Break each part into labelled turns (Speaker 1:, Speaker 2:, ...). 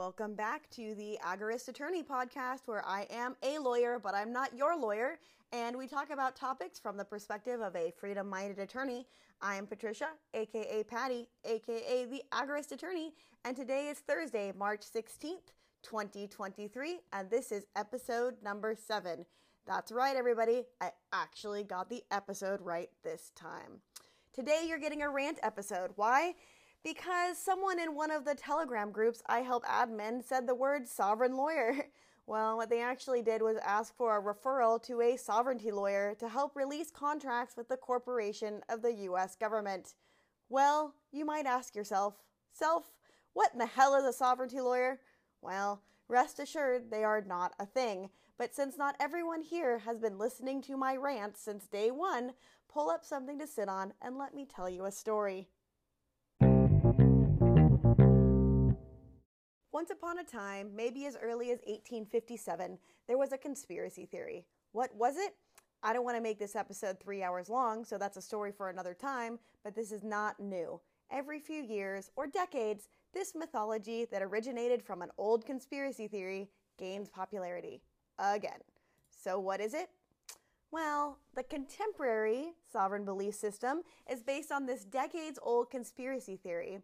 Speaker 1: Welcome back to the Agorist Attorney podcast, where I am a lawyer, but I'm not your lawyer, and we talk about topics from the perspective of a freedom minded attorney. I am Patricia, aka Patty, aka the Agorist Attorney, and today is Thursday, March 16th, 2023, and this is episode number seven. That's right, everybody, I actually got the episode right this time. Today, you're getting a rant episode. Why? Because someone in one of the Telegram groups I help admin said the word sovereign lawyer. Well, what they actually did was ask for a referral to a sovereignty lawyer to help release contracts with the corporation of the US government. Well, you might ask yourself, self, what in the hell is a sovereignty lawyer? Well, rest assured they are not a thing. But since not everyone here has been listening to my rants since day one, pull up something to sit on and let me tell you a story. Once upon a time, maybe as early as 1857, there was a conspiracy theory. What was it? I don't want to make this episode three hours long, so that's a story for another time, but this is not new. Every few years or decades, this mythology that originated from an old conspiracy theory gains popularity. Again. So, what is it? Well, the contemporary sovereign belief system is based on this decades old conspiracy theory,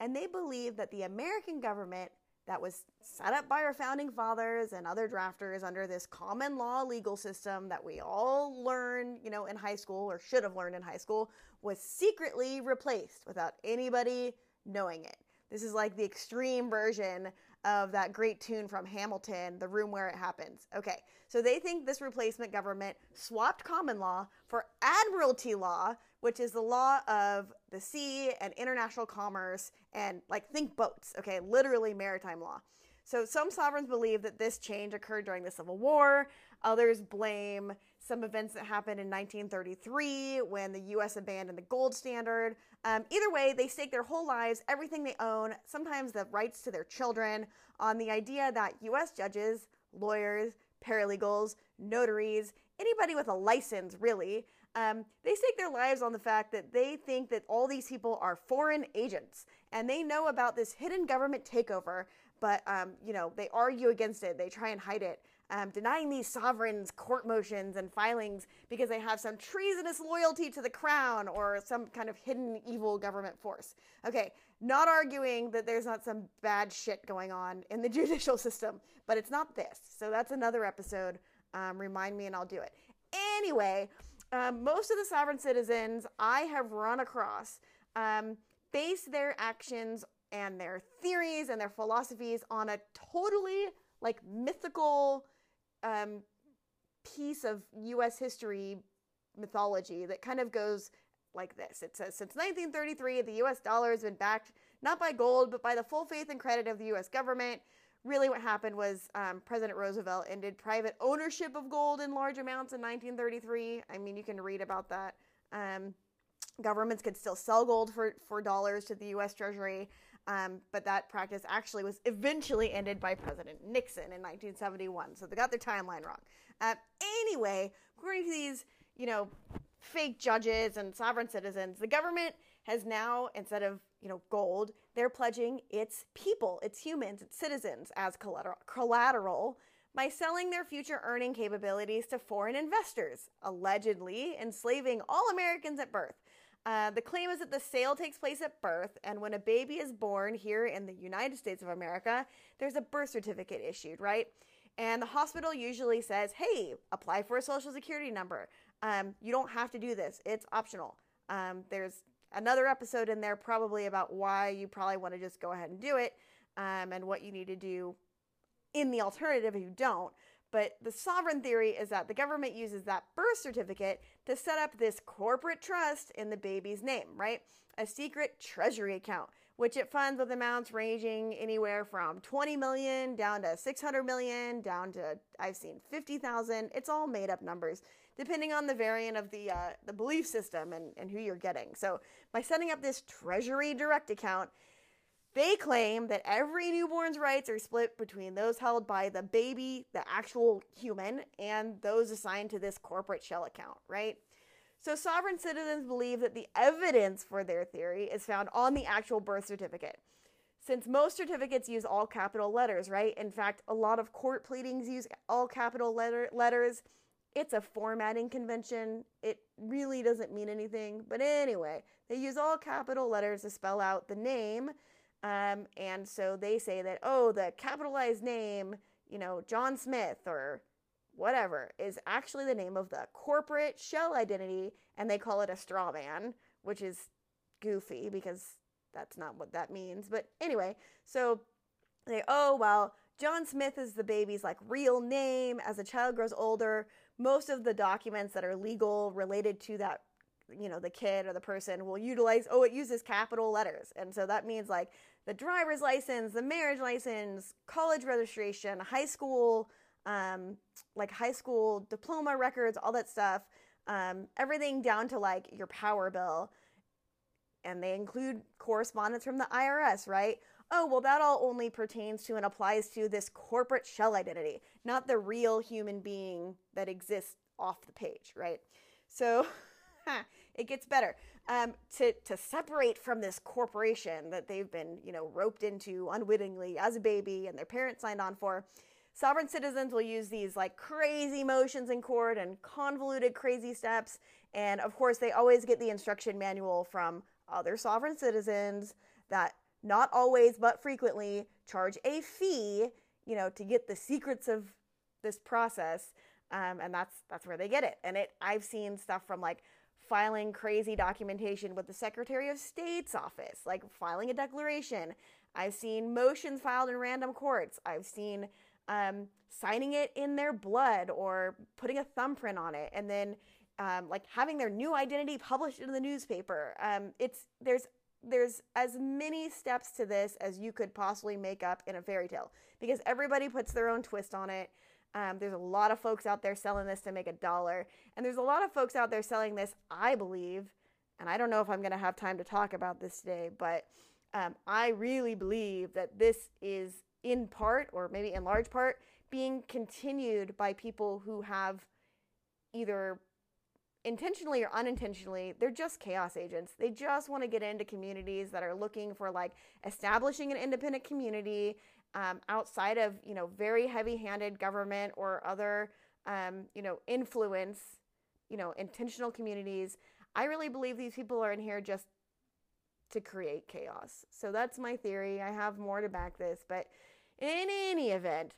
Speaker 1: and they believe that the American government that was set up by our founding fathers and other drafters under this common law legal system that we all learned, you know, in high school or should have learned in high school was secretly replaced without anybody knowing it. This is like the extreme version of that great tune from Hamilton, The Room Where It Happens. Okay, so they think this replacement government swapped common law for admiralty law, which is the law of the sea and international commerce and like think boats, okay, literally maritime law. So some sovereigns believe that this change occurred during the Civil War. Others blame some events that happened in 1933 when the U.S. abandoned the gold standard. Um, either way, they stake their whole lives, everything they own, sometimes the rights to their children, on the idea that U.S. judges, lawyers, paralegals, notaries, anybody with a license, really, um, they stake their lives on the fact that they think that all these people are foreign agents and they know about this hidden government takeover, but um, you know they argue against it. They try and hide it, um, denying these sovereigns court motions and filings because they have some treasonous loyalty to the crown or some kind of hidden evil government force. Okay, not arguing that there's not some bad shit going on in the judicial system, but it's not this. So that's another episode. Um, remind me and I'll do it. Anyway, um, most of the sovereign citizens I have run across um, base their actions and their theories and their philosophies on a totally like mythical um, piece of U.S. history mythology that kind of goes like this. It says since 1933, the U.S. dollar has been backed not by gold but by the full faith and credit of the U.S. government really what happened was um, President Roosevelt ended private ownership of gold in large amounts in 1933. I mean, you can read about that. Um, governments could still sell gold for, for dollars to the U.S. Treasury, um, but that practice actually was eventually ended by President Nixon in 1971. So they got their timeline wrong. Uh, anyway, according to these, you know, fake judges and sovereign citizens, the government has now, instead of you know, gold, they're pledging its people, its humans, its citizens as collateral by selling their future earning capabilities to foreign investors, allegedly enslaving all Americans at birth. Uh, the claim is that the sale takes place at birth, and when a baby is born here in the United States of America, there's a birth certificate issued, right? And the hospital usually says, hey, apply for a social security number. Um, you don't have to do this, it's optional. Um, there's another episode in there probably about why you probably want to just go ahead and do it um, and what you need to do in the alternative if you don't. But the sovereign theory is that the government uses that birth certificate to set up this corporate trust in the baby's name, right? A secret treasury account, which it funds with amounts ranging anywhere from 20 million down to 600 million, down to I've seen 50,000. It's all made up numbers depending on the variant of the uh, the belief system and, and who you're getting. So by setting up this Treasury Direct account, they claim that every newborn's rights are split between those held by the baby, the actual human, and those assigned to this corporate shell account, right? So sovereign citizens believe that the evidence for their theory is found on the actual birth certificate. since most certificates use all capital letters, right? In fact, a lot of court pleadings use all capital letter letters. It's a formatting convention. It really doesn't mean anything. But anyway, they use all capital letters to spell out the name. Um, and so they say that, oh, the capitalized name, you know, John Smith or whatever, is actually the name of the corporate shell identity. And they call it a straw man, which is goofy because that's not what that means. But anyway, so they, oh, well, John Smith is the baby's like real name. As the child grows older, most of the documents that are legal related to that, you know, the kid or the person will utilize, oh, it uses capital letters. And so that means like the driver's license, the marriage license, college registration, high school, um, like high school diploma records, all that stuff, um, everything down to like your power bill and they include correspondence from the IRS, right? Oh, well, that all only pertains to and applies to this corporate shell identity, not the real human being that exists off the page, right? So it gets better. Um, to, to separate from this corporation that they've been, you know, roped into unwittingly as a baby and their parents signed on for, sovereign citizens will use these like crazy motions in court and convoluted crazy steps. And of course, they always get the instruction manual from other sovereign citizens that not always but frequently charge a fee, you know, to get the secrets of this process. Um, and that's that's where they get it. And it I've seen stuff from like filing crazy documentation with the Secretary of State's office, like filing a declaration. I've seen motions filed in random courts. I've seen um, signing it in their blood or putting a thumbprint on it, and then um, like having their new identity published in the newspaper. Um, it's there's there's as many steps to this as you could possibly make up in a fairy tale because everybody puts their own twist on it. Um, there's a lot of folks out there selling this to make a dollar, and there's a lot of folks out there selling this. I believe, and I don't know if I'm going to have time to talk about this today, but um, I really believe that this is in part, or maybe in large part, being continued by people who have either intentionally or unintentionally, they're just chaos agents. They just want to get into communities that are looking for like establishing an independent community um, outside of you know very heavy-handed government or other um, you know influence, you know intentional communities. I really believe these people are in here just to create chaos. So that's my theory. I have more to back this, but in any event,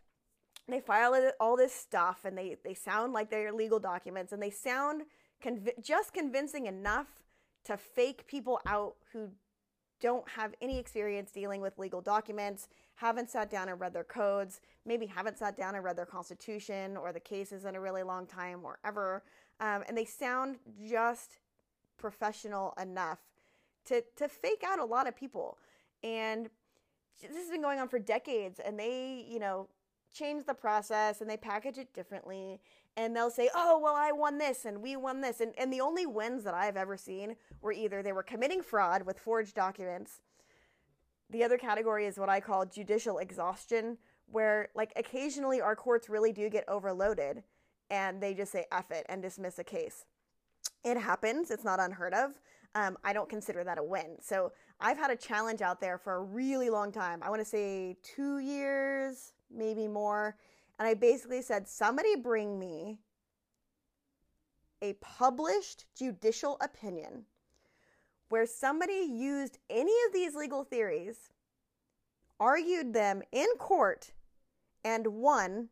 Speaker 1: they file all this stuff and they, they sound like they're legal documents and they sound conv- just convincing enough to fake people out who don't have any experience dealing with legal documents, haven't sat down and read their codes, maybe haven't sat down and read their constitution or the cases in a really long time or ever. Um, and they sound just professional enough to, to fake out a lot of people. And this has been going on for decades, and they, you know, change the process and they package it differently and they'll say, oh, well, I won this and we won this. And, and the only wins that I've ever seen were either they were committing fraud with forged documents. The other category is what I call judicial exhaustion, where like occasionally our courts really do get overloaded and they just say F it and dismiss a case. It happens, it's not unheard of. Um, I don't consider that a win. So I've had a challenge out there for a really long time. I want to say two years, maybe more and I basically said, somebody bring me a published judicial opinion where somebody used any of these legal theories, argued them in court, and won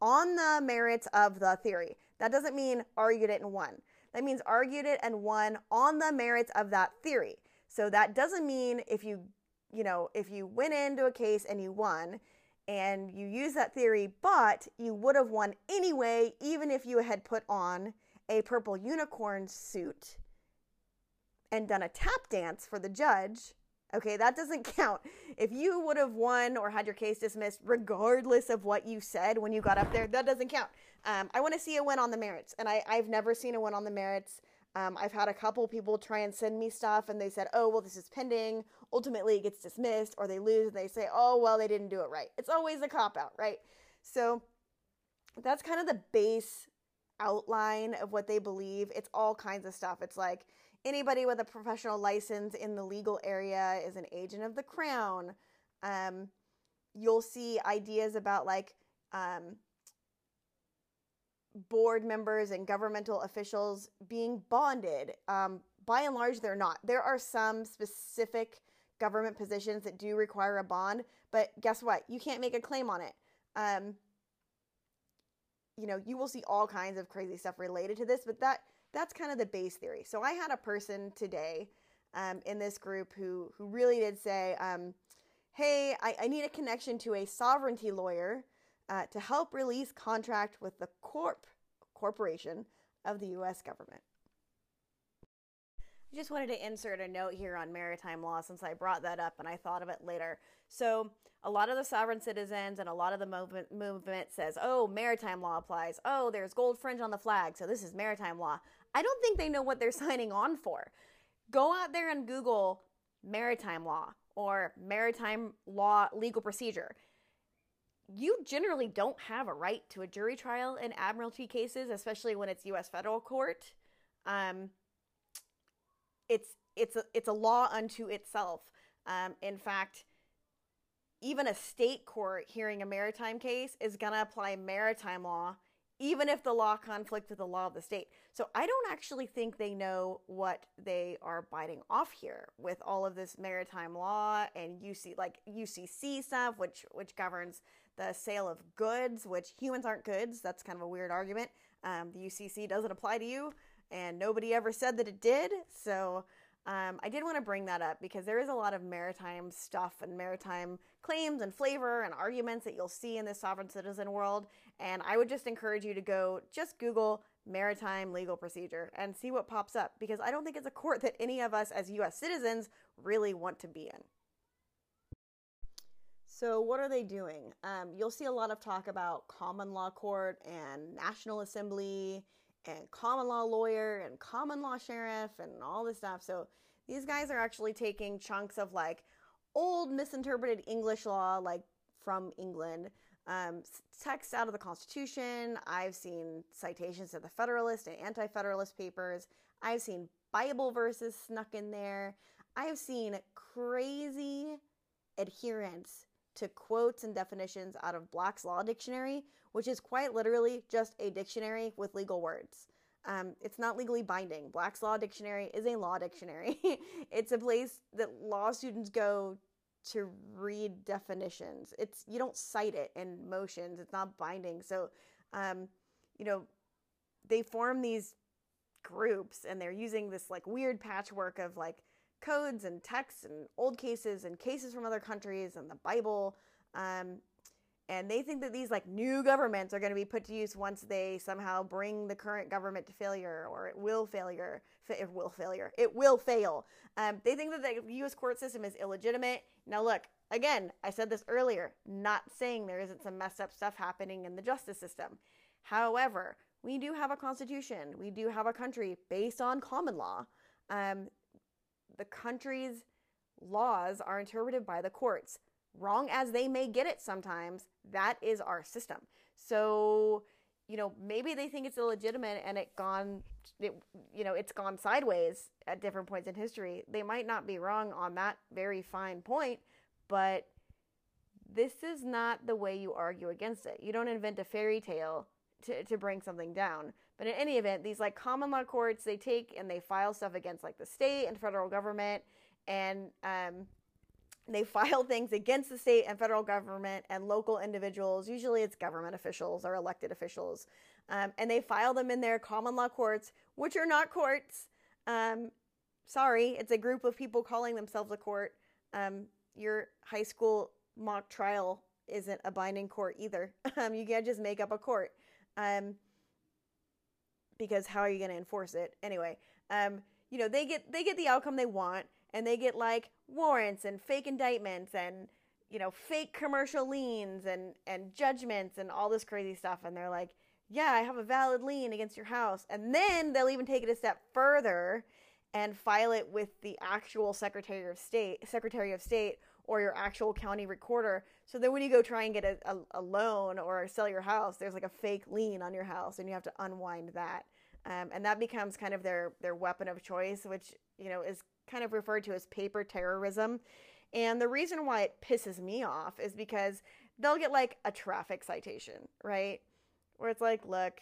Speaker 1: on the merits of the theory. That doesn't mean argued it and won. That means argued it and won on the merits of that theory. So that doesn't mean if you, you know, if you went into a case and you won, and you use that theory, but you would have won anyway, even if you had put on a purple unicorn suit and done a tap dance for the judge. Okay, that doesn't count. If you would have won or had your case dismissed, regardless of what you said when you got up there, that doesn't count. Um, I want to see a win on the merits, and I, I've never seen a win on the merits. Um, I've had a couple people try and send me stuff and they said, oh, well, this is pending. Ultimately, it gets dismissed or they lose and they say, oh, well, they didn't do it right. It's always a cop out, right? So that's kind of the base outline of what they believe. It's all kinds of stuff. It's like anybody with a professional license in the legal area is an agent of the crown. Um, you'll see ideas about like um, board members and governmental officials being bonded. Um, by and large, they're not. There are some specific government positions that do require a bond, but guess what? You can't make a claim on it. Um, you know, you will see all kinds of crazy stuff related to this, but that that's kind of the base theory. So I had a person today um, in this group who who really did say, um, "Hey, I, I, need a connection to a sovereignty lawyer uh, to help release contract with the corp corporation of the U.S. government." I just wanted to insert a note here on maritime law since I brought that up and I thought of it later. So, a lot of the sovereign citizens and a lot of the movement, movement says, oh, maritime law applies. Oh, there's gold fringe on the flag, so this is maritime law. I don't think they know what they're signing on for. Go out there and Google maritime law or maritime law legal procedure. You generally don't have a right to a jury trial in admiralty cases, especially when it's U.S. federal court. Um, it's it's a, it's a law unto itself. Um, in fact, even a state court hearing a maritime case is going to apply maritime law even if the law conflicts with the law of the state. So I don't actually think they know what they are biting off here with all of this maritime law and UC like UCC stuff, which which governs the sale of goods, which humans aren't goods. That's kind of a weird argument. Um, the UCC doesn't apply to you, and nobody ever said that it did. So um, I did want to bring that up because there is a lot of maritime stuff and maritime claims and flavor and arguments that you'll see in this sovereign citizen world. And I would just encourage you to go just Google maritime legal procedure and see what pops up because I don't think it's a court that any of us as US citizens really want to be in. So, what are they doing? Um, you'll see a lot of talk about common law court and National Assembly and common law lawyer and common law sheriff and all this stuff. So, these guys are actually taking chunks of like old misinterpreted English law, like from England, um, text out of the Constitution. I've seen citations to the Federalist and Anti Federalist papers. I've seen Bible verses snuck in there. I've seen crazy adherence to quotes and definitions out of Black's Law Dictionary, which is quite literally just a dictionary with legal words. Um, it's not legally binding. Black's Law Dictionary is a law dictionary. it's a place that law students go to read definitions. It's you don't cite it in motions. It's not binding. So, um, you know, they form these groups and they're using this like weird patchwork of like codes and texts and old cases and cases from other countries and the Bible. Um, and they think that these like new governments are going to be put to use once they somehow bring the current government to failure or it will failure it will failure it will fail. Um, they think that the u.s court system is illegitimate. Now look again i said this earlier not saying there isn't some messed up stuff happening in the justice system. However we do have a constitution. We do have a country based on common law. Um, the country's laws are interpreted by the courts wrong as they may get it sometimes, that is our system. So, you know, maybe they think it's illegitimate and it gone it you know, it's gone sideways at different points in history. They might not be wrong on that very fine point, but this is not the way you argue against it. You don't invent a fairy tale to, to bring something down. But in any event, these like common law courts, they take and they file stuff against like the state and federal government and um, they file things against the state and federal government and local individuals. Usually it's government officials or elected officials. Um, and they file them in their common law courts, which are not courts. Um, sorry, it's a group of people calling themselves a court. Um, your high school mock trial isn't a binding court either. Um, you can't just make up a court. Um, because how are you going to enforce it anyway? Um, you know, they get they get the outcome they want and they get like warrants and fake indictments and you know fake commercial liens and and judgments and all this crazy stuff and they're like yeah i have a valid lien against your house and then they'll even take it a step further and file it with the actual secretary of state secretary of state or your actual county recorder so then when you go try and get a, a, a loan or sell your house there's like a fake lien on your house and you have to unwind that um, and that becomes kind of their their weapon of choice which you know is kind of referred to as paper terrorism. And the reason why it pisses me off is because they'll get like a traffic citation, right? Where it's like, look,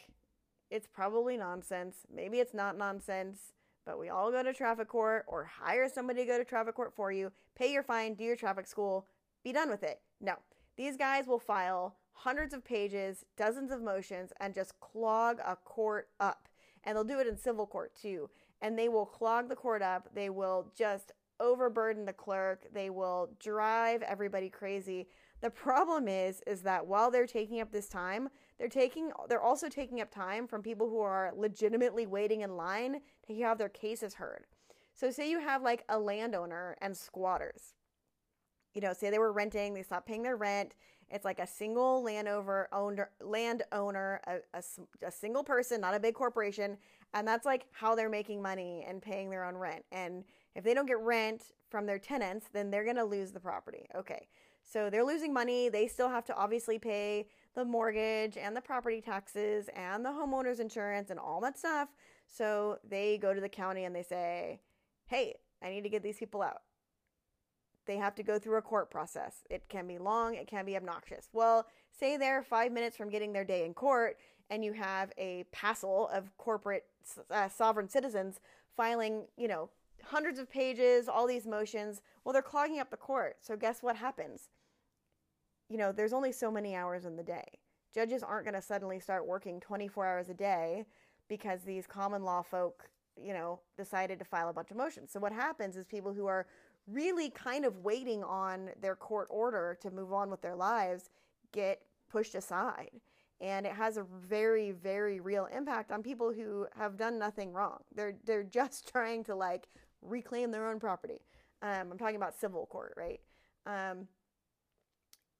Speaker 1: it's probably nonsense. Maybe it's not nonsense, but we all go to traffic court or hire somebody to go to traffic court for you, pay your fine, do your traffic school, be done with it. No, these guys will file hundreds of pages, dozens of motions, and just clog a court up. And they'll do it in civil court too. And they will clog the court up. They will just overburden the clerk. They will drive everybody crazy. The problem is is that while they're taking up this time, they're taking they're also taking up time from people who are legitimately waiting in line to have their cases heard. So say you have like a landowner and squatters. You know, say they were renting, they stopped paying their rent. It's like a single landowner owner, landowner, a, a, a single person, not a big corporation, and that's like how they're making money and paying their own rent. And if they don't get rent from their tenants, then they're going to lose the property. Okay. So they're losing money. They still have to obviously pay the mortgage and the property taxes and the homeowner's insurance and all that stuff. So they go to the county and they say, hey, I need to get these people out. They have to go through a court process. It can be long, it can be obnoxious. Well, say they're five minutes from getting their day in court and you have a passel of corporate uh, sovereign citizens filing, you know, hundreds of pages, all these motions. Well, they're clogging up the court. So guess what happens? You know, there's only so many hours in the day. Judges aren't going to suddenly start working 24 hours a day because these common law folk, you know, decided to file a bunch of motions. So what happens is people who are really kind of waiting on their court order to move on with their lives get pushed aside. And it has a very, very real impact on people who have done nothing wrong. They're they're just trying to like reclaim their own property. Um, I'm talking about civil court, right? Um,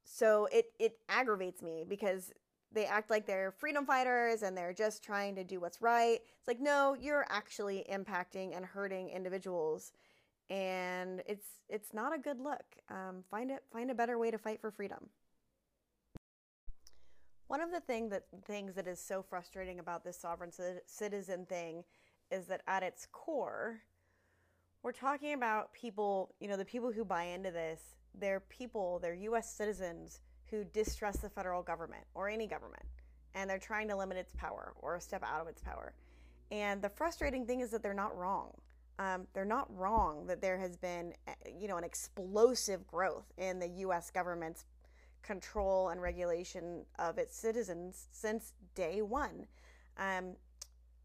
Speaker 1: so it it aggravates me because they act like they're freedom fighters and they're just trying to do what's right. It's like no, you're actually impacting and hurting individuals, and it's it's not a good look. Um, find it find a better way to fight for freedom. One of the thing that things that is so frustrating about this sovereign citizen thing is that at its core, we're talking about people. You know, the people who buy into this they're people, they're US citizens who distrust the federal government or any government, and they're trying to limit its power or step out of its power. And the frustrating thing is that they're not wrong. Um, they're not wrong that there has been, eh, you know, an explosive growth in the U.S. government's control and regulation of its citizens since day one. Um,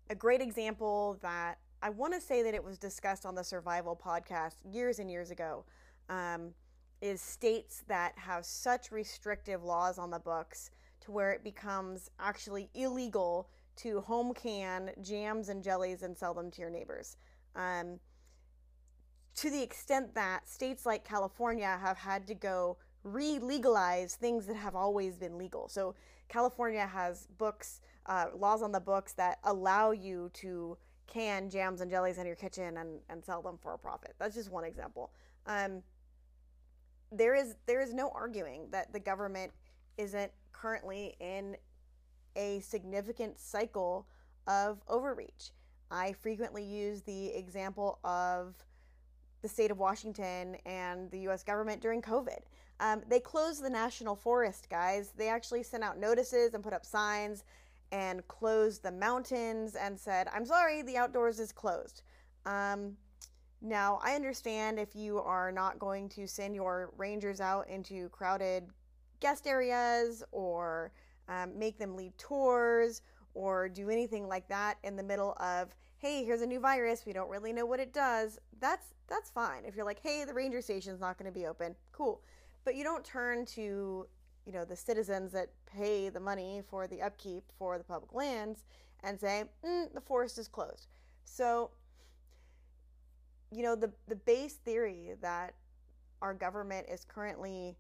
Speaker 1: a great example that I want to say that it was discussed on the Survival podcast years and years ago. Um, is states that have such restrictive laws on the books to where it becomes actually illegal to home can jams and jellies and sell them to your neighbors. Um, to the extent that states like California have had to go re legalize things that have always been legal. So, California has books, uh, laws on the books that allow you to can jams and jellies in your kitchen and, and sell them for a profit. That's just one example. Um, there is there is no arguing that the government isn't currently in a significant cycle of overreach. I frequently use the example of the state of Washington and the US government during COVID. Um, they closed the national forest, guys. They actually sent out notices and put up signs and closed the mountains and said, I'm sorry, the outdoors is closed. Um, now, I understand if you are not going to send your rangers out into crowded guest areas or um, make them lead tours or do anything like that in the middle of, hey, here's a new virus, we don't really know what it does. That's that's fine. If you're like, hey, the ranger station's not going to be open, cool. But you don't turn to, you know, the citizens that pay the money for the upkeep for the public lands and say, mm, the forest is closed. So you know, the, the base theory that our government is currently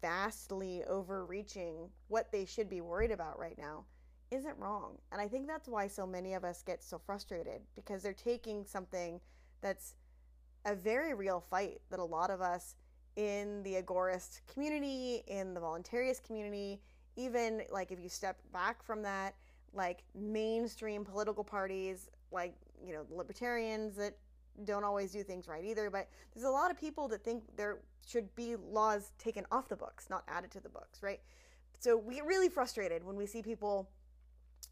Speaker 1: vastly overreaching what they should be worried about right now isn't wrong. And I think that's why so many of us get so frustrated because they're taking something that's a very real fight that a lot of us in the agorist community, in the voluntarist community, even like if you step back from that, like mainstream political parties, like, you know, the libertarians that don't always do things right either. But there's a lot of people that think there should be laws taken off the books, not added to the books, right? So we get really frustrated when we see people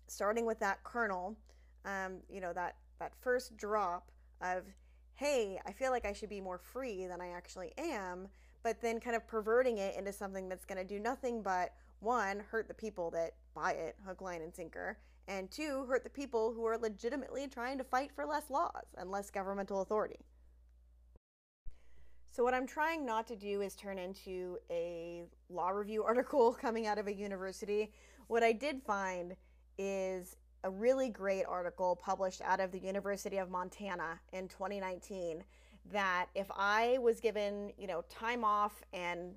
Speaker 1: starting with that kernel, um, you know, that that first drop of, hey, I feel like I should be more free than I actually am, but then kind of perverting it into something that's going to do nothing but one, hurt the people that buy it, hook, line, and sinker, and two, hurt the people who are legitimately trying to fight for less laws and less governmental authority. So, what I'm trying not to do is turn into a law review article coming out of a university. What I did find is a really great article published out of the University of Montana in 2019 that if I was given, you know, time off and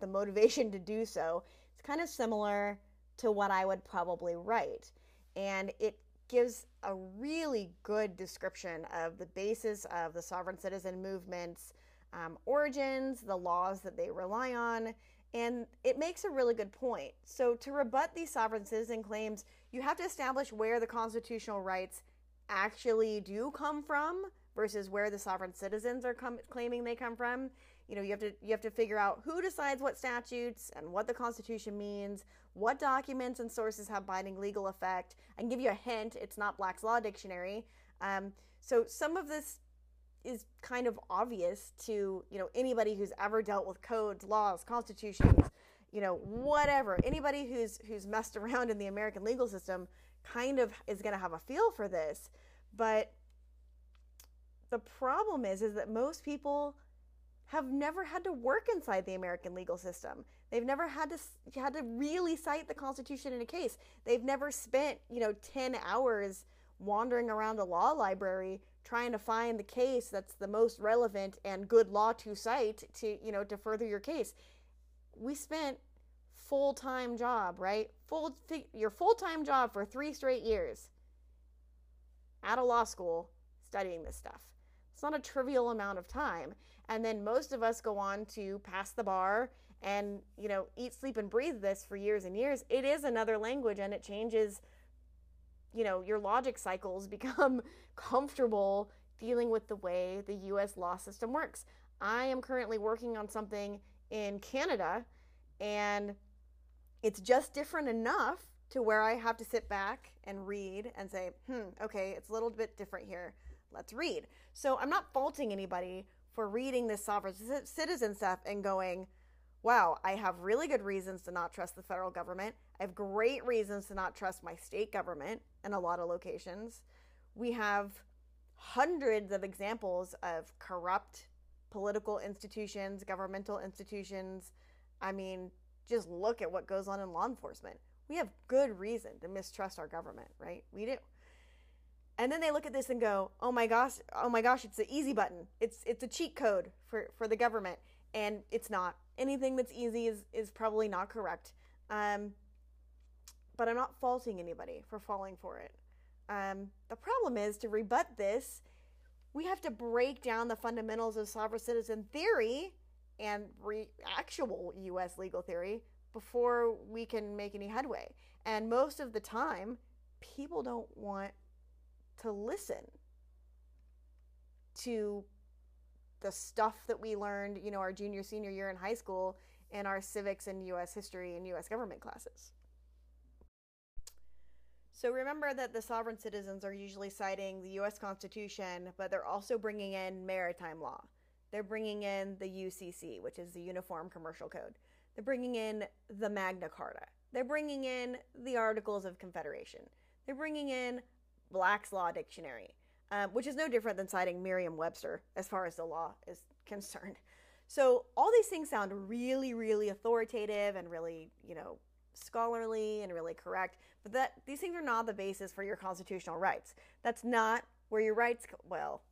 Speaker 1: the motivation to do so, it's kind of similar to what I would probably write. And it gives a really good description of the basis of the sovereign citizen movement's um, origins, the laws that they rely on, and it makes a really good point. So, to rebut these sovereign citizen claims, you have to establish where the constitutional rights actually do come from versus where the sovereign citizens are com- claiming they come from. You know, you have to you have to figure out who decides what statutes and what the Constitution means, what documents and sources have binding legal effect. Can give you a hint: it's not Black's Law Dictionary. Um, so some of this is kind of obvious to you know anybody who's ever dealt with codes, laws, constitutions, you know whatever. Anybody who's who's messed around in the American legal system kind of is going to have a feel for this. But the problem is is that most people have never had to work inside the American legal system. They've never had to had to really cite the Constitution in a case. They've never spent you know ten hours wandering around a law library trying to find the case that's the most relevant and good law to cite to you know to further your case we spent full-time job right full your full-time job for 3 straight years at a law school studying this stuff it's not a trivial amount of time and then most of us go on to pass the bar and you know eat sleep and breathe this for years and years it is another language and it changes you know, your logic cycles become comfortable dealing with the way the US law system works. I am currently working on something in Canada and it's just different enough to where I have to sit back and read and say, hmm, okay, it's a little bit different here. Let's read. So I'm not faulting anybody for reading this sovereign citizen stuff and going, wow, I have really good reasons to not trust the federal government. I have great reasons to not trust my state government in a lot of locations. We have hundreds of examples of corrupt political institutions, governmental institutions. I mean, just look at what goes on in law enforcement. We have good reason to mistrust our government, right? We do. And then they look at this and go, "Oh my gosh, oh my gosh, it's the easy button. It's it's a cheat code for for the government." And it's not anything that's easy is is probably not correct. Um, but I'm not faulting anybody for falling for it. Um, the problem is to rebut this, we have to break down the fundamentals of sovereign citizen theory and re- actual U.S. legal theory before we can make any headway. And most of the time, people don't want to listen to the stuff that we learned, you know, our junior, senior year in high school in our civics and U.S. history and U.S. government classes. So remember that the sovereign citizens are usually citing the U.S. Constitution, but they're also bringing in maritime law. They're bringing in the UCC, which is the Uniform Commercial Code. They're bringing in the Magna Carta. They're bringing in the Articles of Confederation. They're bringing in Black's Law Dictionary um, which is no different than citing Merriam Webster as far as the law is concerned. So all these things sound really, really authoritative and really, you know, scholarly and really correct, but that these things are not the basis for your constitutional rights. That's not where your rights. Well,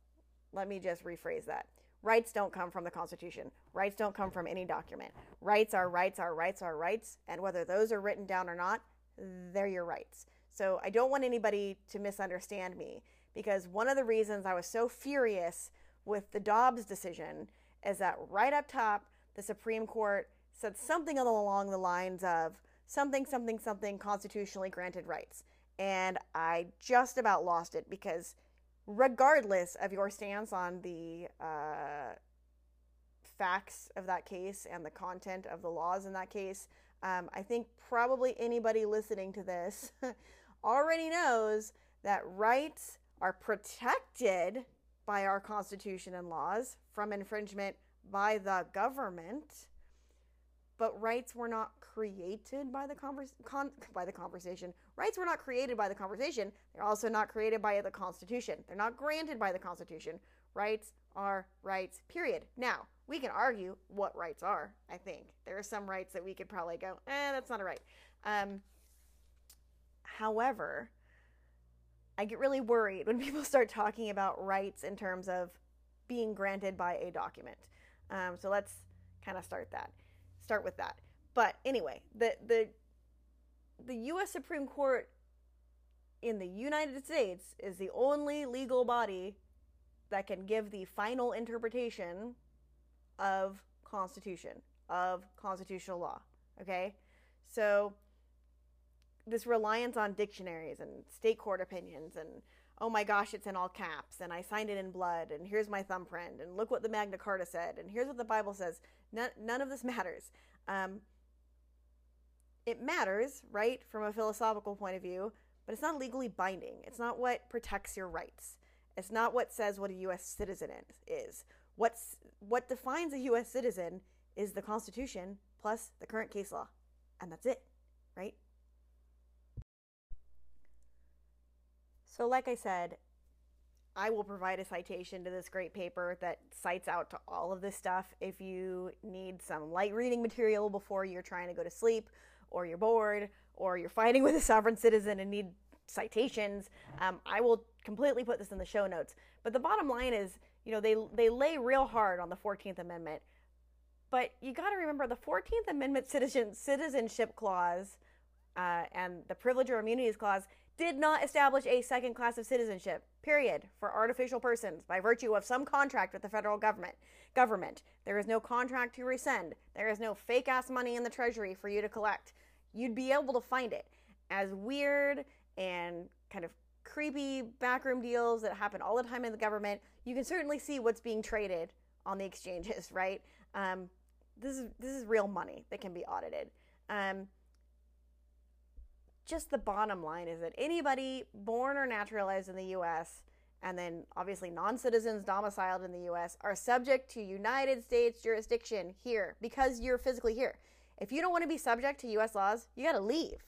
Speaker 1: let me just rephrase that. Rights don't come from the Constitution. Rights don't come from any document. Rights are rights are rights are rights, and whether those are written down or not, they're your rights. So I don't want anybody to misunderstand me because one of the reasons I was so furious with the Dobbs decision is that right up top, the Supreme Court said something along the lines of something, something, something constitutionally granted rights. And I just about lost it because regardless of your stance on the uh, facts of that case and the content of the laws in that case, um, I think probably anybody listening to this already knows that rights are protected by our Constitution and laws from infringement by the government, but rights were not created by the convers- con- by the conversation. Rights were not created by the conversation. They're also not created by the Constitution. They're not granted by the Constitution. Rights are rights. Period. Now we can argue what rights are. I think there are some rights that we could probably go, eh, that's not a right. Um, however, I get really worried when people start talking about rights in terms of being granted by a document. Um, so let's kind of start that. Start with that. But anyway, the the the U.S. Supreme Court in the United States is the only legal body that can give the final interpretation of Constitution of constitutional law. Okay, so this reliance on dictionaries and state court opinions and oh my gosh, it's in all caps, and I signed it in blood, and here's my thumbprint, and look what the Magna Carta said, and here's what the Bible says. None, none of this matters. Um, it matters, right, from a philosophical point of view, but it's not legally binding. It's not what protects your rights. It's not what says what a U.S. citizen is. What's what defines a U.S. citizen is the Constitution plus the current case law, and that's it, right? So, like I said, I will provide a citation to this great paper that cites out to all of this stuff if you need some light reading material before you're trying to go to sleep, or you're bored, or you're fighting with a sovereign citizen and need citations. Um, I will completely put this in the show notes. But the bottom line is, you know, they they lay real hard on the 14th Amendment. But you got to remember the 14th Amendment citizen, citizenship clause uh, and the privilege or immunities clause did not establish a second class of citizenship, period, for artificial persons by virtue of some contract with the federal government. Government. There is no contract to rescind. There is no fake ass money in the treasury for you to collect. You'd be able to find it. As weird and kind of creepy backroom deals that happen all the time in the government, you can certainly see what's being traded on the exchanges, right? Um, this is this is real money that can be audited. Um, just the bottom line is that anybody born or naturalized in the US and then obviously non citizens domiciled in the US are subject to United States jurisdiction here because you're physically here. If you don't want to be subject to US laws, you got to leave.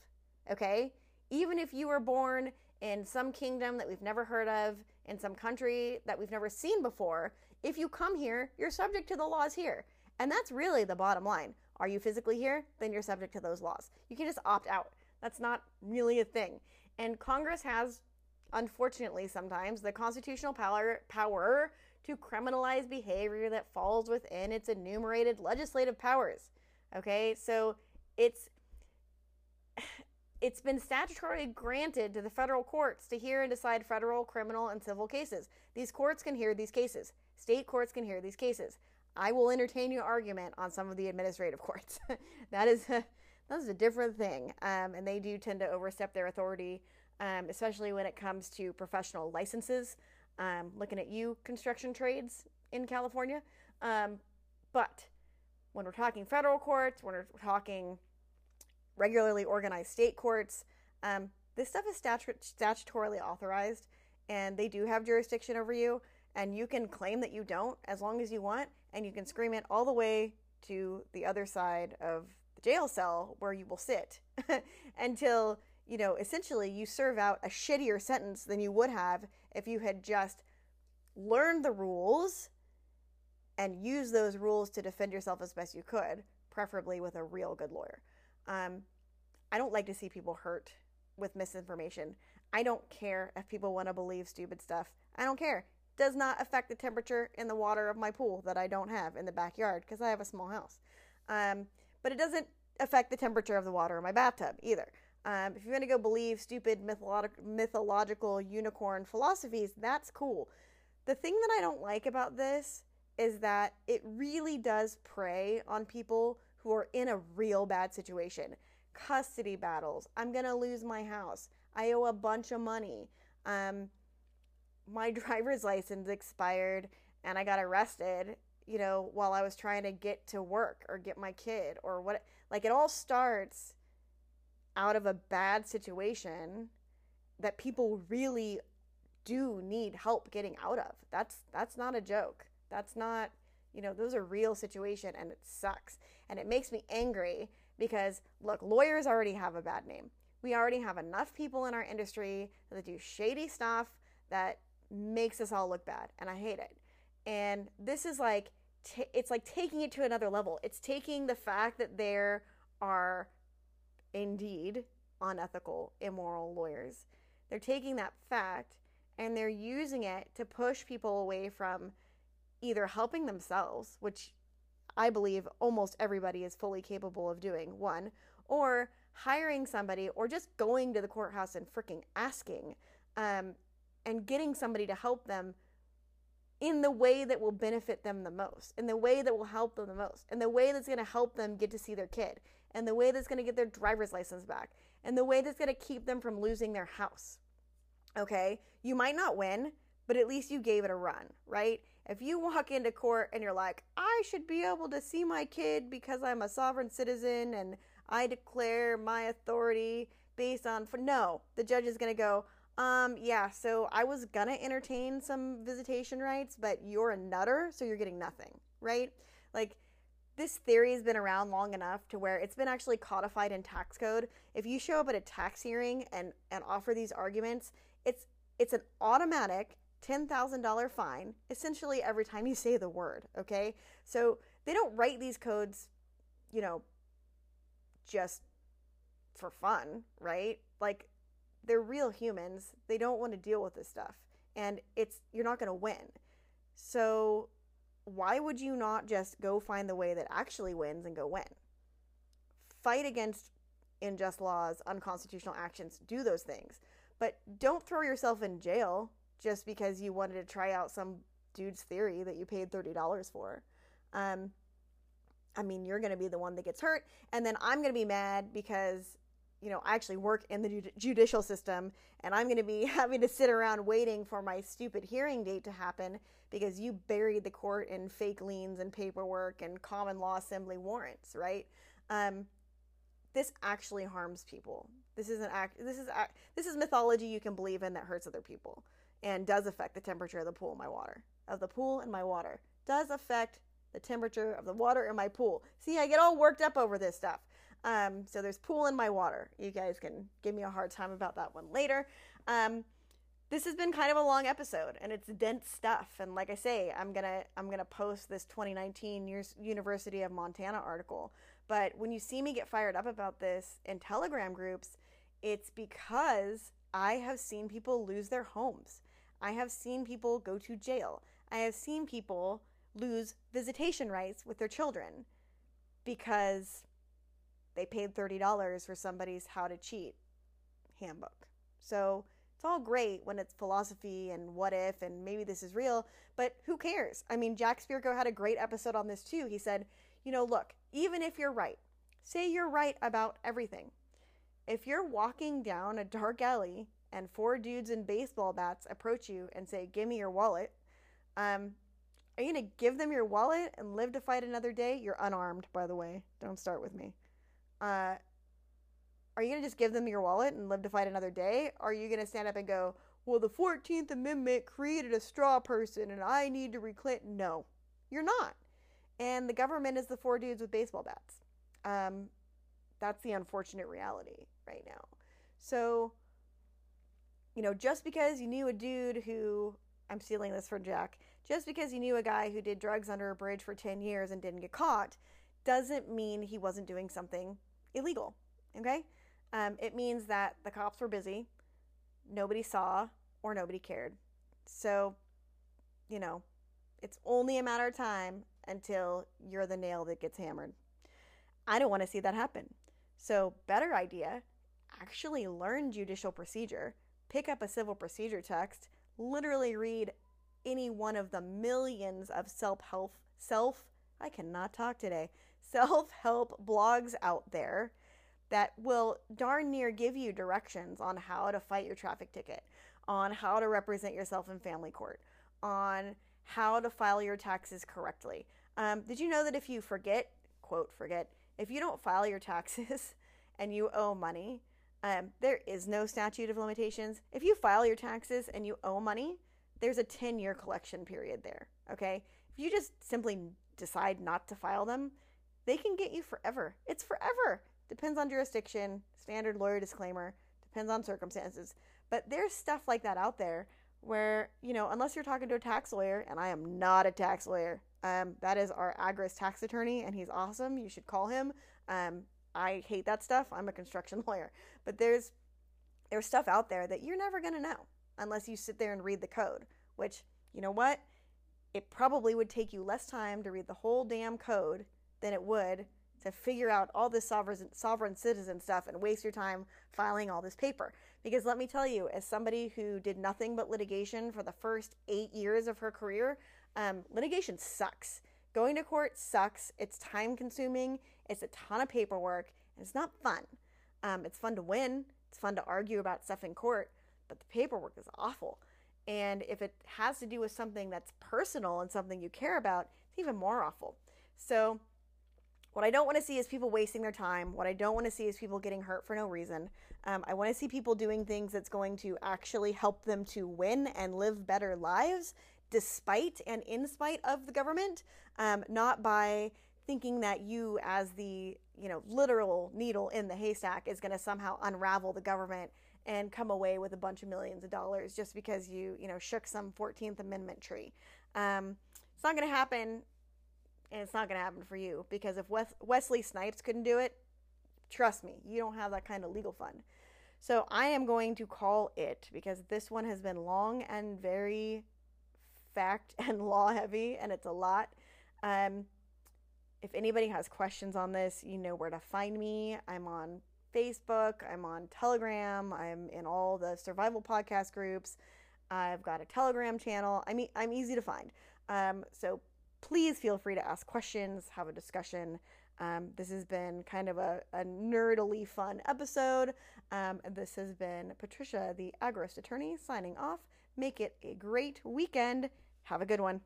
Speaker 1: Okay? Even if you were born in some kingdom that we've never heard of, in some country that we've never seen before, if you come here, you're subject to the laws here. And that's really the bottom line. Are you physically here? Then you're subject to those laws. You can just opt out. That's not really a thing. And Congress has, unfortunately, sometimes the constitutional power, power to criminalize behavior that falls within its enumerated legislative powers. Okay, so it's it's been statutorily granted to the federal courts to hear and decide federal, criminal, and civil cases. These courts can hear these cases. State courts can hear these cases. I will entertain your argument on some of the administrative courts. that is that's a different thing. Um, and they do tend to overstep their authority, um, especially when it comes to professional licenses. Um, looking at you, construction trades in California. Um, but when we're talking federal courts, when we're talking regularly organized state courts, um, this stuff is statu- statutorily authorized and they do have jurisdiction over you. And you can claim that you don't as long as you want, and you can scream it all the way to the other side of the jail cell where you will sit until, you know, essentially you serve out a shittier sentence than you would have if you had just learned the rules and used those rules to defend yourself as best you could, preferably with a real good lawyer. Um, I don't like to see people hurt with misinformation. I don't care if people want to believe stupid stuff. I don't care. Does not affect the temperature in the water of my pool that I don't have in the backyard because I have a small house. Um, but it doesn't affect the temperature of the water in my bathtub either. Um, if you're going to go believe stupid mythological, unicorn philosophies, that's cool. The thing that I don't like about this is that it really does prey on people who are in a real bad situation. Custody battles. I'm going to lose my house. I owe a bunch of money. Um, my driver's license expired and I got arrested, you know, while I was trying to get to work or get my kid or what like it all starts out of a bad situation that people really do need help getting out of. That's that's not a joke. That's not, you know, those are real situation and it sucks. And it makes me angry because look, lawyers already have a bad name. We already have enough people in our industry that do shady stuff that makes us all look bad and I hate it. And this is like t- it's like taking it to another level. It's taking the fact that there are indeed unethical, immoral lawyers. They're taking that fact and they're using it to push people away from either helping themselves, which I believe almost everybody is fully capable of doing, one, or hiring somebody or just going to the courthouse and freaking asking um, and getting somebody to help them in the way that will benefit them the most, in the way that will help them the most, in the way that's going to help them get to see their kid, and the way that's going to get their driver's license back, and the way that's going to keep them from losing their house. Okay? You might not win, but at least you gave it a run, right? If you walk into court and you're like, I should be able to see my kid because I'm a sovereign citizen and I declare my authority based on for no, the judge is going to go, um, yeah, so I was gonna entertain some visitation rights, but you're a nutter, so you're getting nothing, right? Like, this theory has been around long enough to where it's been actually codified in tax code. If you show up at a tax hearing and, and offer these arguments, it's it's an automatic $10,000 fine essentially every time you say the word, okay? So they don't write these codes, you know, just for fun, right? Like they're real humans. They don't want to deal with this stuff. And it's you're not going to win. So why would you not just go find the way that actually wins and go win? Fight against unjust laws, unconstitutional actions, do those things. But don't throw yourself in jail just because you wanted to try out some dude's theory that you paid $30 for. Um, I mean, you're going to be the one that gets hurt, and then I'm going to be mad because you know, I actually work in the judicial system and I'm going to be having to sit around waiting for my stupid hearing date to happen because you buried the court in fake liens and paperwork and common law assembly warrants, right? Um, this actually harms people. This is an act. This is act, this is mythology you can believe in that hurts other people and does affect the temperature of the pool in my water. Of the pool in my water does affect the temperature of the water in my pool. See, I get all worked up over this stuff. Um, so there's pool in my water. You guys can give me a hard time about that one later. Um, this has been kind of a long episode and it's dense stuff and like i say i'm gonna i'm gonna post this 2019 years university of montana article but when you see me get fired up about this in telegram groups it's because i have seen people lose their homes i have seen people go to jail i have seen people lose visitation rights with their children because they paid $30 for somebody's how to cheat handbook. So it's all great when it's philosophy and what if and maybe this is real, but who cares? I mean, Jack Spirko had a great episode on this too. He said, you know, look, even if you're right, say you're right about everything. If you're walking down a dark alley and four dudes in baseball bats approach you and say, give me your wallet, um, are you going to give them your wallet and live to fight another day? You're unarmed, by the way. Don't start with me uh, are you going to just give them your wallet and live to fight another day? Or are you going to stand up and go, well, the 14th Amendment created a straw person and I need to reclaim? No, you're not. And the government is the four dudes with baseball bats. Um, that's the unfortunate reality right now. So, you know, just because you knew a dude who, I'm stealing this from Jack, just because you knew a guy who did drugs under a bridge for 10 years and didn't get caught, doesn't mean he wasn't doing something illegal. Okay? Um, it means that the cops were busy, nobody saw, or nobody cared. So, you know, it's only a matter of time until you're the nail that gets hammered. I don't want to see that happen. So, better idea actually learn judicial procedure, pick up a civil procedure text, literally read any one of the millions of self-help self I cannot talk today self help blogs out there that will darn near give you directions on how to fight your traffic ticket, on how to represent yourself in family court, on how to file your taxes correctly. Um, did you know that if you forget, quote, forget, if you don't file your taxes and you owe money, um, there is no statute of limitations. If you file your taxes and you owe money, there's a 10 year collection period there. Okay. If you just simply decide not to file them, they can get you forever. It's forever. Depends on jurisdiction, standard lawyer disclaimer, depends on circumstances. But there's stuff like that out there where, you know, unless you're talking to a tax lawyer, and I am not a tax lawyer, um, that is our Agorist tax attorney, and he's awesome. You should call him. Um, I hate that stuff. I'm a construction lawyer. But there's there's stuff out there that you're never to know unless you sit there and read the code, which, you know what? It probably would take you less time to read the whole damn code than it would to figure out all this sovereign, sovereign citizen stuff and waste your time filing all this paper. Because let me tell you, as somebody who did nothing but litigation for the first eight years of her career, um, litigation sucks. Going to court sucks. It's time consuming. It's a ton of paperwork, and it's not fun. Um, it's fun to win. It's fun to argue about stuff in court, but the paperwork is awful. And if it has to do with something that's personal and something you care about, it's even more awful. So what I don't want to see is people wasting their time. What I don't want to see is people getting hurt for no reason. Um, I want to see people doing things that's going to actually help them to win and live better lives despite and in spite of the government, um, not by thinking that you, as the you know literal needle in the haystack, is going to somehow unravel the government and come away with a bunch of millions of dollars just because you you know shook some 14th Amendment tree. Um, it's not going to happen and it's not going to happen for you because if Wes- Wesley Snipes couldn't do it, trust me, you don't have that kind of legal fund. So I am going to call it because this one has been long and very fact and law heavy, and it's a lot. Um, if anybody has questions on this, you know where to find me. I'm on Facebook, I'm on Telegram, I'm in all the survival podcast groups. I've got a Telegram channel. I mean, I'm easy to find. Um, so please feel free to ask questions, have a discussion. Um, this has been kind of a, a nerdily fun episode. Um, this has been Patricia, the Agorist attorney, signing off. Make it a great weekend. Have a good one.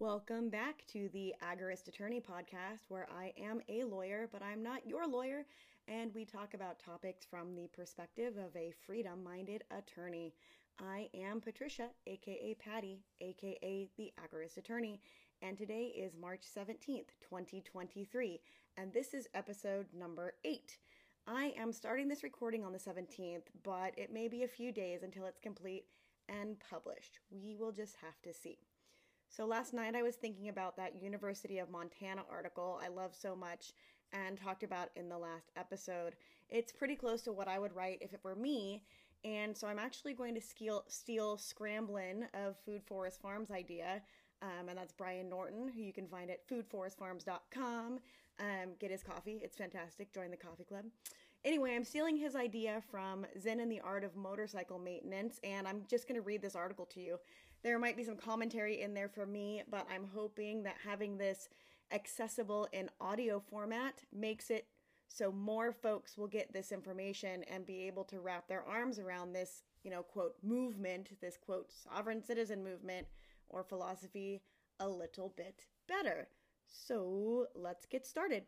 Speaker 1: Welcome back to the Agorist Attorney podcast, where I am a lawyer, but I'm not your lawyer, and we talk about topics from the perspective of a freedom minded attorney. I am Patricia, aka Patty, aka the Agorist Attorney, and today is March 17th, 2023, and this is episode number 8. I am starting this recording on the 17th, but it may be a few days until it's complete and published. We will just have to see. So last night I was thinking about that University of Montana article I love so much and talked about in the last episode. It's pretty close to what I would write if it were me, and so I'm actually going to steal, steal Scramblin of Food Forest Farms idea. Um, and that's Brian Norton, who you can find at foodforestfarms.com. Um, get his coffee. It's fantastic. Join the coffee club. Anyway, I'm stealing his idea from Zen and the Art of Motorcycle Maintenance, and I'm just going to read this article to you. There might be some commentary in there for me, but I'm hoping that having this accessible in audio format makes it so more folks will get this information and be able to wrap their arms around this, you know, quote, movement, this quote, sovereign citizen movement or philosophy a little bit better. So let's get started.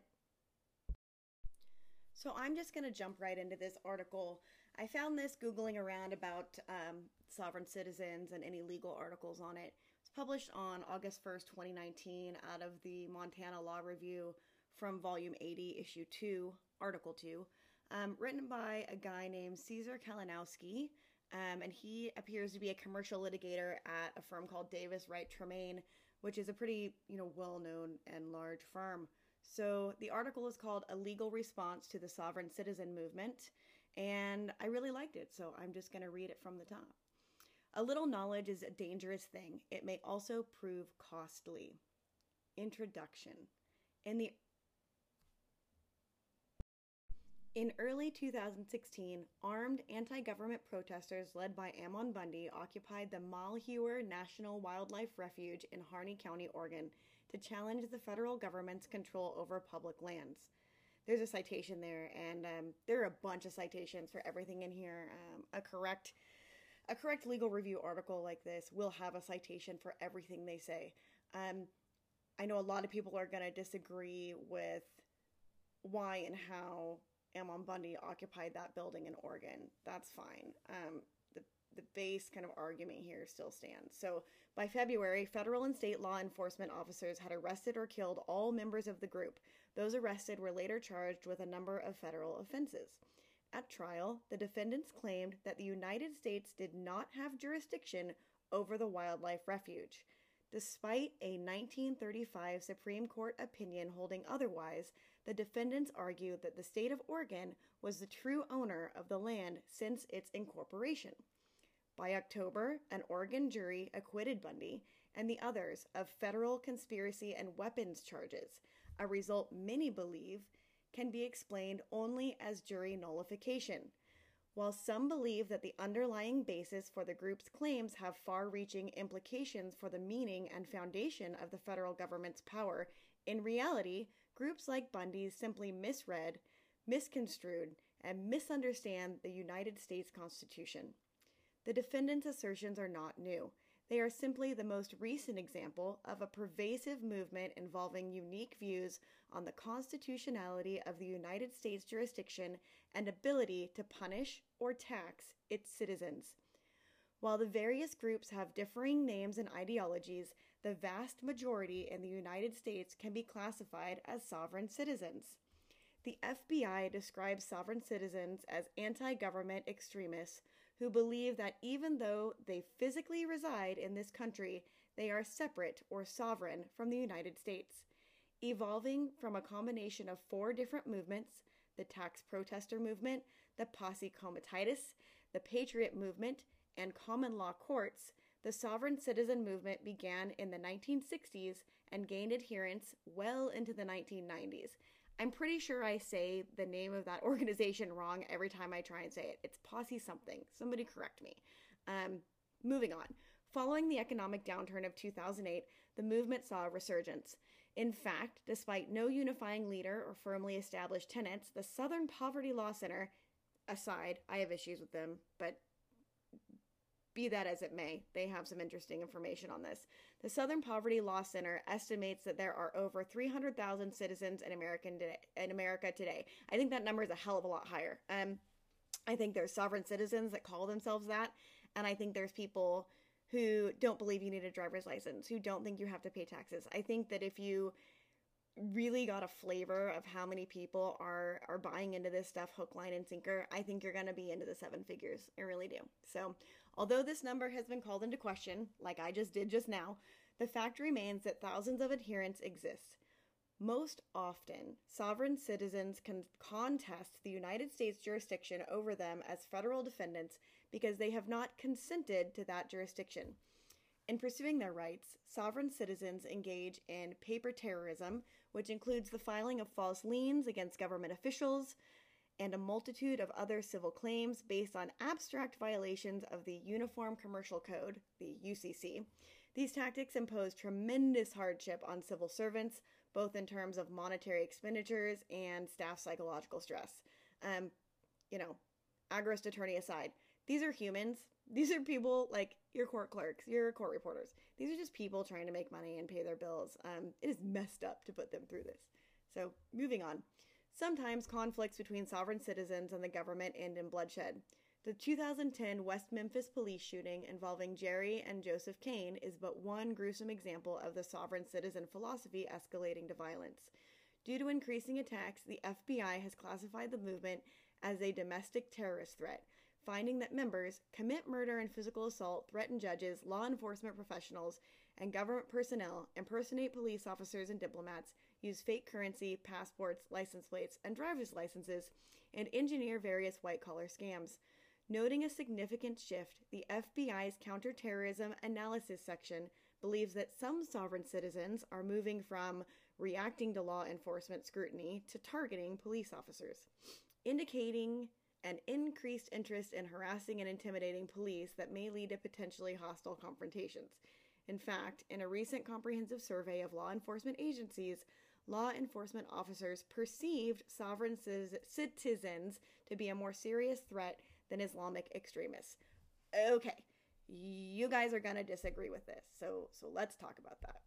Speaker 1: So I'm just going to jump right into this article. I found this Googling around about um, sovereign citizens and any legal articles on it. It's published on August 1st, 2019, out of the Montana Law Review from Volume 80, Issue 2, Article 2, um, written by a guy named Caesar Kalinowski. Um, and he appears to be a commercial litigator at a firm called Davis Wright Tremaine, which is a pretty, you know, well-known and large firm. So the article is called A Legal Response to the Sovereign Citizen Movement, and I really liked it, so I'm just going to read it from the top. A little knowledge is a dangerous thing. It may also prove costly. Introduction. In the in early 2016, armed anti government protesters led by Ammon Bundy occupied the Malheur National Wildlife Refuge in Harney County, Oregon, to challenge the federal government's control over public lands. there's a citation there, and um, there are a bunch of citations for everything in here. Um, a correct a correct legal review article like this will have a citation for everything they say. Um, I know a lot of people are going to disagree with why and how Ammon Bundy occupied that building in Oregon. That's fine. Um, the, the base kind of argument here still stands. So by February, federal and state law enforcement officers had arrested or killed all members of the group. Those arrested were later charged with a number of federal offenses. At trial, the defendants claimed that the United States did not have jurisdiction over the wildlife refuge. Despite a 1935 Supreme Court opinion holding otherwise, the defendants argued that the state of Oregon was the true owner of the land since its incorporation. By October, an Oregon jury acquitted Bundy and the others of federal conspiracy and weapons charges, a result many believe can be explained only as jury nullification. While some believe that the underlying basis for the group's claims have far reaching implications for the meaning and foundation of the federal government's power, in reality, groups like Bundy's simply misread, misconstrued, and misunderstand the United States Constitution. The defendants' assertions are not new. They are simply the most recent example of a pervasive movement involving unique views on the constitutionality of the United States jurisdiction and ability to punish or tax its citizens. While the various groups have differing names and ideologies, the vast majority in the United States can be classified as sovereign citizens. The FBI describes sovereign citizens as anti government extremists who believe that even though they physically reside in this country, they are separate or sovereign from the United States. Evolving from a combination of four different movements the tax protester movement, the posse comitatus, the patriot movement, and common law courts, the sovereign citizen movement began in the 1960s and gained adherents well into the 1990s. I'm pretty sure I say the name of that organization wrong every time I try and say it. It's Posse something. Somebody correct me. Um, moving on. Following the economic downturn of 2008, the movement saw a resurgence. In fact, despite no unifying leader or firmly established tenets, the Southern Poverty Law Center, aside, I have issues with them, but be that as it may, they have some interesting information on this. The Southern Poverty Law Center estimates that there are over 300,000 citizens in, American today, in America today. I think that number is a hell of a lot higher. Um, I think there's sovereign citizens that call themselves that, and I think there's people who don't believe you need a driver's license, who don't think you have to pay taxes. I think that if you really got a flavor of how many people are are buying into this stuff hook line and sinker i think you're going to be into the seven figures i really do so Although this number has been called into question, like I just did just now, the fact remains that thousands of adherents exist. Most often, sovereign citizens can contest the United States jurisdiction over them as federal defendants because they have not consented to that jurisdiction. In pursuing their rights, sovereign citizens engage in paper terrorism, which includes the filing of false liens against government officials, and a multitude of other civil claims based on abstract violations of the Uniform Commercial Code, the UCC. These tactics impose tremendous hardship on civil servants, both in terms of monetary expenditures and staff psychological stress. Um, you know, agorist attorney aside, these are humans. These are people like your court clerks, your court reporters. These are just people trying to make money and pay their bills. Um, it is messed up to put them through this. So, moving on. Sometimes conflicts between sovereign citizens and the government end in bloodshed. The 2010 West Memphis police shooting involving Jerry and Joseph Kane is but one gruesome example of the sovereign citizen philosophy escalating to violence. Due to increasing attacks, the FBI has classified the movement as a domestic terrorist threat, finding that members commit murder and physical assault, threaten judges, law enforcement professionals, and government personnel, impersonate police officers and diplomats, use fake currency, passports, license plates, and driver's licenses, and engineer various white collar scams. Noting a significant shift, the FBI's counterterrorism analysis section believes that some sovereign citizens are moving from reacting to law enforcement scrutiny to targeting police officers, indicating an increased interest in harassing and intimidating police that may lead to potentially hostile confrontations. In fact, in a recent comprehensive survey of law enforcement agencies, law enforcement officers perceived sovereign citizens to be a more serious threat than Islamic extremists. Okay, you guys are going to disagree with this. So so let's talk about that.